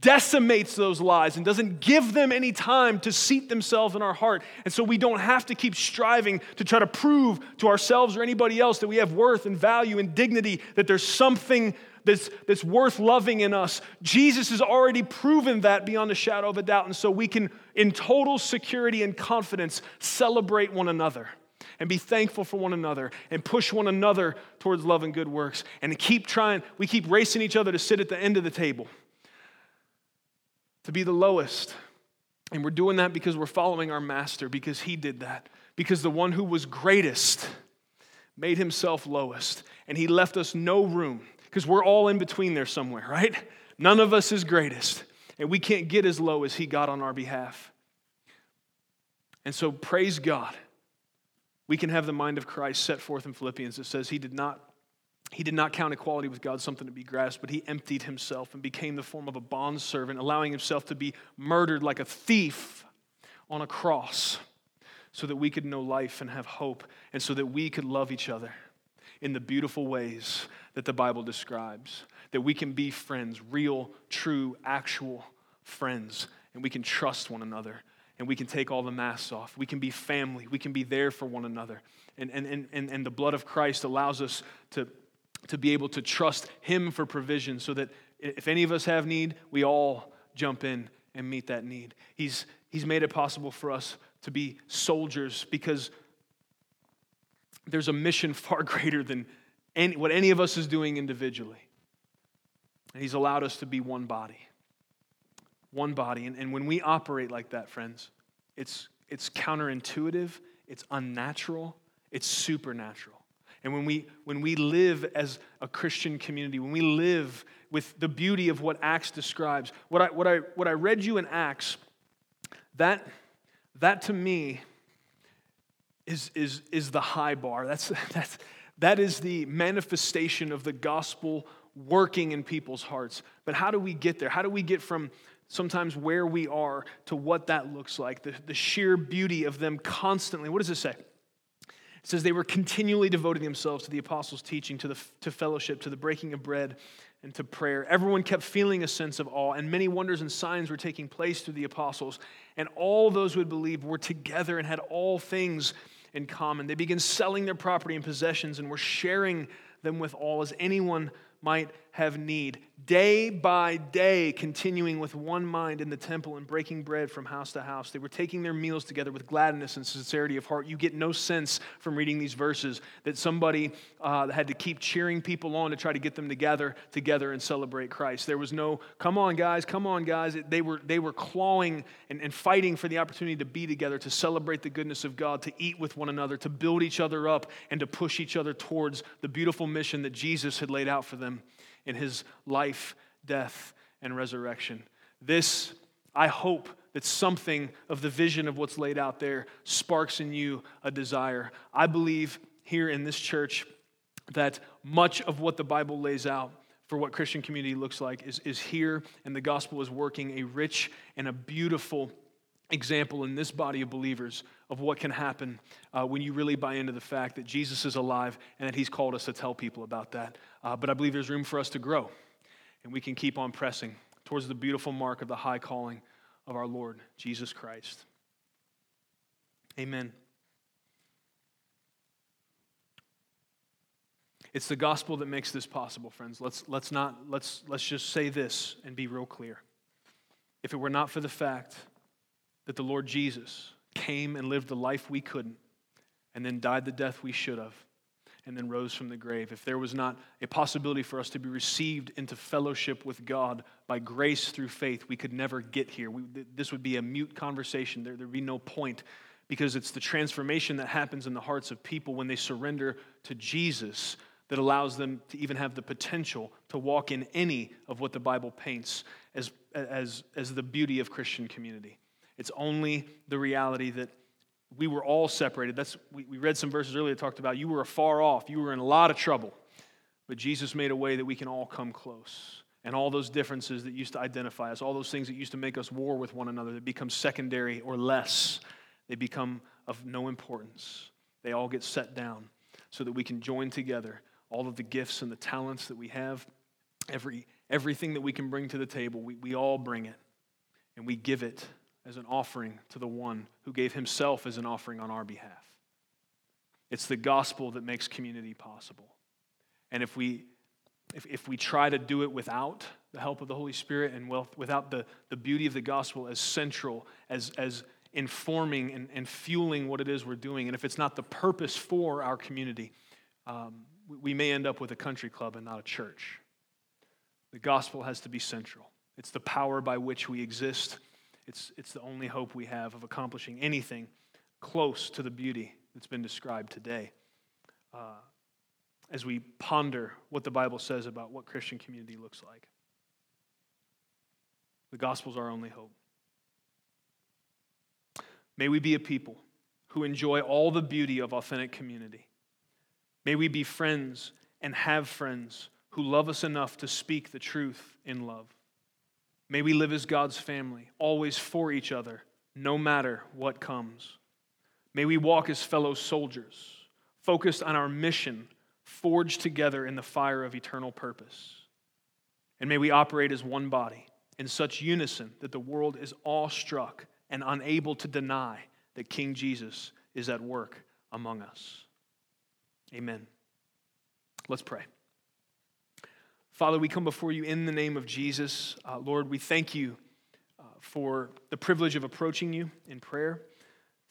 Speaker 2: decimates those lies and doesn't give them any time to seat themselves in our heart. And so we don't have to keep striving to try to prove to ourselves or anybody else that we have worth and value and dignity, that there's something that's, that's worth loving in us. Jesus has already proven that beyond a shadow of a doubt. And so we can, in total security and confidence, celebrate one another and be thankful for one another and push one another towards love and good works and keep trying. We keep racing each other to sit at the end of the table to be the lowest. And we're doing that because we're following our master, because he did that. Because the one who was greatest made himself lowest. And he left us no room, because we're all in between there somewhere, right? None of us is greatest. And we can't get as low as he got on our behalf. And so, praise God. We can have the mind of Christ set forth in Philippians that says he did not he did not count equality with God something to be grasped, but he emptied himself and became the form of a bondservant, allowing himself to be murdered like a thief on a cross so that we could know life and have hope, and so that we could love each other in the beautiful ways that the Bible describes. That we can be friends, real, true, actual friends, and we can trust one another, and we can take all the masks off. We can be family, we can be there for one another. And, and, and, and the blood of Christ allows us to to be able to trust Him for provision so that if any of us have need, we all jump in and meet that need. He's, he's made it possible for us to be soldiers because there's a mission far greater than any, what any of us is doing individually. And He's allowed us to be one body. One body. And, and when we operate like that, friends, it's, it's counterintuitive, it's unnatural, it's supernatural. And when we, when we live as a Christian community, when we live with the beauty of what Acts describes, what I, what I, what I read you in Acts, that, that to me is, is, is the high bar. That's, that's, that is the manifestation of the gospel working in people's hearts. But how do we get there? How do we get from sometimes where we are to what that looks like? The, the sheer beauty of them constantly. What does it say? It says they were continually devoting themselves to the apostles' teaching, to, the, to fellowship, to the breaking of bread, and to prayer. Everyone kept feeling a sense of awe, and many wonders and signs were taking place through the apostles. And all those who had believed were together and had all things in common. They began selling their property and possessions and were sharing them with all as anyone might have need. Day by day, continuing with one mind in the temple and breaking bread from house to house. They were taking their meals together with gladness and sincerity of heart. You get no sense from reading these verses that somebody uh, had to keep cheering people on to try to get them together together and celebrate Christ. There was no, come on, guys, come on, guys. They were, they were clawing and, and fighting for the opportunity to be together, to celebrate the goodness of God, to eat with one another, to build each other up, and to push each other towards the beautiful mission that Jesus had laid out for them in his life, death, and resurrection. This, I hope, that something of the vision of what's laid out there sparks in you a desire. I believe here in this church that much of what the Bible lays out for what Christian community looks like is, is here, and the gospel is working a rich and a beautiful example in this body of believers of what can happen uh, when you really buy into the fact that Jesus is alive and that He's called us to tell people about that. Uh, but I believe there's room for us to grow, and we can keep on pressing towards the beautiful mark of the high calling of our Lord Jesus Christ. Amen. It's the gospel that makes this possible, friends. Let's, let's, not, let's, let's just say this and be real clear. If it were not for the fact that the Lord Jesus came and lived the life we couldn't, and then died the death we should have, and then rose from the grave, if there was not a possibility for us to be received into fellowship with God by grace through faith, we could never get here. We, this would be a mute conversation. There would be no point because it's the transformation that happens in the hearts of people when they surrender to Jesus that allows them to even have the potential to walk in any of what the Bible paints as, as, as the beauty of Christian community. It's only the reality that we were all separated. That's, we, we read some verses earlier that talked about you were afar off, you were in a lot of trouble. But Jesus made a way that we can all come close. And all those differences that used to identify us, all those things that used to make us war with one another, that become secondary or less, they become of no importance. They all get set down so that we can join together all of the gifts and the talents that we have, every, everything that we can bring to the table, we, we all bring it and we give it as an offering to the one who gave himself as an offering on our behalf. It's the gospel that makes community possible. And if we, if, if we try to do it without the help of the Holy Spirit and without the, the beauty of the gospel as central, as, as informing and, and fueling what it is we're doing, and if it's not the purpose for our community, um, we may end up with a country club and not a church. The gospel has to be central. It's the power by which we exist. It's, it's the only hope we have of accomplishing anything close to the beauty that's been described today. Uh, as we ponder what the Bible says about what Christian community looks like, the gospel is our only hope. May we be a people who enjoy all the beauty of authentic community May we be friends and have friends who love us enough to speak the truth in love. May we live as God's family, always for each other, no matter what comes. May we walk as fellow soldiers, focused on our mission, forged together in the fire of eternal purpose. And may we operate as one body, in such unison that the world is awestruck and unable to deny that King Jesus is at work among us. Amen. Let's pray. Father, we come before you in the name of Jesus. Uh, Lord, we thank you uh, for the privilege of approaching you in prayer.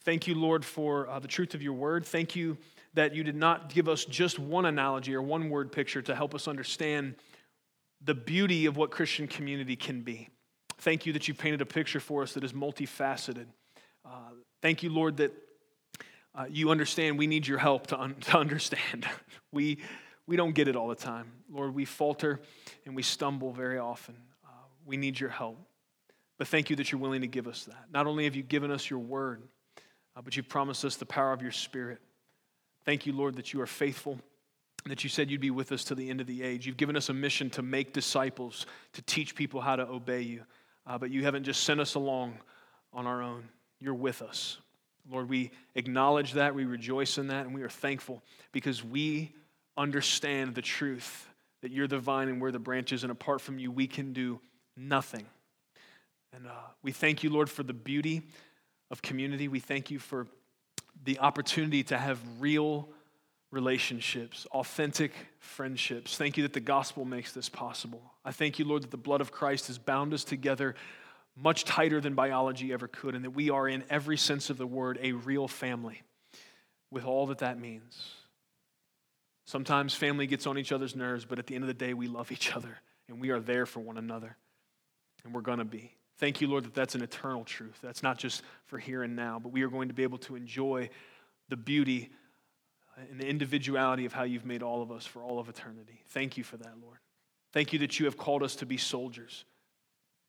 Speaker 2: Thank you, Lord, for uh, the truth of your word. Thank you that you did not give us just one analogy or one word picture to help us understand the beauty of what Christian community can be. Thank you that you painted a picture for us that is multifaceted. Uh, thank you, Lord, that uh, you understand we need your help to, un- to understand. we, we don't get it all the time. Lord, we falter and we stumble very often. Uh, we need your help. But thank you that you're willing to give us that. Not only have you given us your word, uh, but you've promised us the power of your spirit. Thank you, Lord, that you are faithful that you said you'd be with us to the end of the age. You've given us a mission to make disciples, to teach people how to obey you. Uh, but you haven't just sent us along on our own, you're with us. Lord, we acknowledge that, we rejoice in that, and we are thankful because we understand the truth that you're the vine and we're the branches, and apart from you, we can do nothing. And uh, we thank you, Lord, for the beauty of community. We thank you for the opportunity to have real relationships, authentic friendships. Thank you that the gospel makes this possible. I thank you, Lord, that the blood of Christ has bound us together much tighter than biology ever could, and that we are, in every sense of the word, a real family with all that that means. Sometimes family gets on each other's nerves, but at the end of the day, we love each other and we are there for one another, and we're going to be. Thank you, Lord, that that's an eternal truth. That's not just for here and now, but we are going to be able to enjoy the beauty and the individuality of how you've made all of us for all of eternity. Thank you for that, Lord. Thank you that you have called us to be soldiers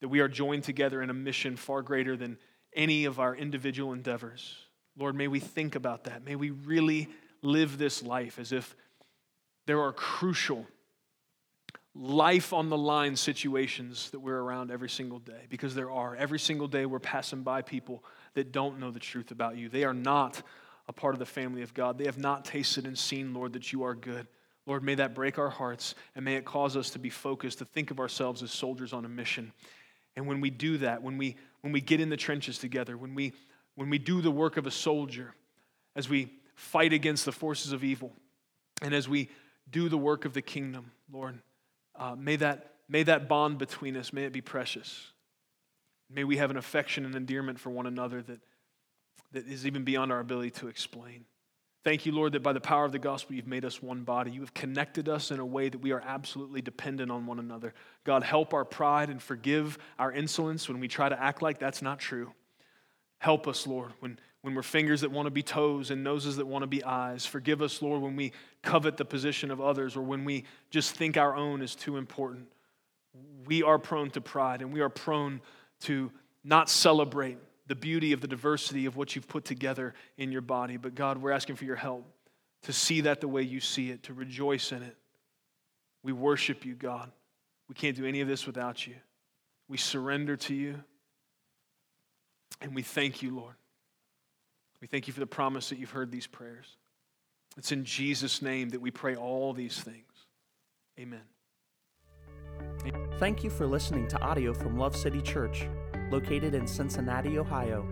Speaker 2: that we are joined together in a mission far greater than any of our individual endeavors. Lord, may we think about that. May we really live this life as if there are crucial, life on the line situations that we're around every single day, because there are. Every single day we're passing by people that don't know the truth about you. They are not a part of the family of God. They have not tasted and seen, Lord, that you are good. Lord, may that break our hearts and may it cause us to be focused, to think of ourselves as soldiers on a mission. And when we do that, when we, when we get in the trenches together, when we, when we do the work of a soldier, as we fight against the forces of evil, and as we do the work of the kingdom, Lord, uh, may, that, may that bond between us, may it be precious. May we have an affection and endearment for one another that, that is even beyond our ability to explain. Thank you, Lord, that by the power of the gospel, you've made us one body. You have connected us in a way that we are absolutely dependent on one another. God, help our pride and forgive our insolence when we try to act like that's not true. Help us, Lord, when, when we're fingers that want to be toes and noses that want to be eyes. Forgive us, Lord, when we covet the position of others or when we just think our own is too important. We are prone to pride and we are prone to not celebrate the beauty of the diversity of what you've put together in your body. But God, we're asking for your help to see that the way you see it, to rejoice in it. We worship you, God. We can't do any of this without you. We surrender to you. And we thank you, Lord. We thank you for the promise that you've heard these prayers. It's in Jesus' name that we pray all these things. Amen.
Speaker 1: Thank you for listening to audio from Love City Church located in Cincinnati, Ohio.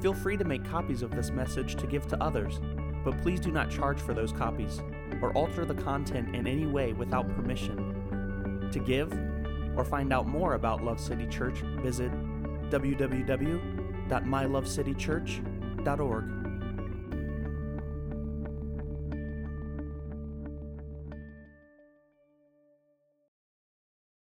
Speaker 1: Feel free to make copies of this message to give to others, but please do not charge for those copies or alter the content in any way without permission. To give or find out more about Love City Church, visit www.mylovecitychurch.org.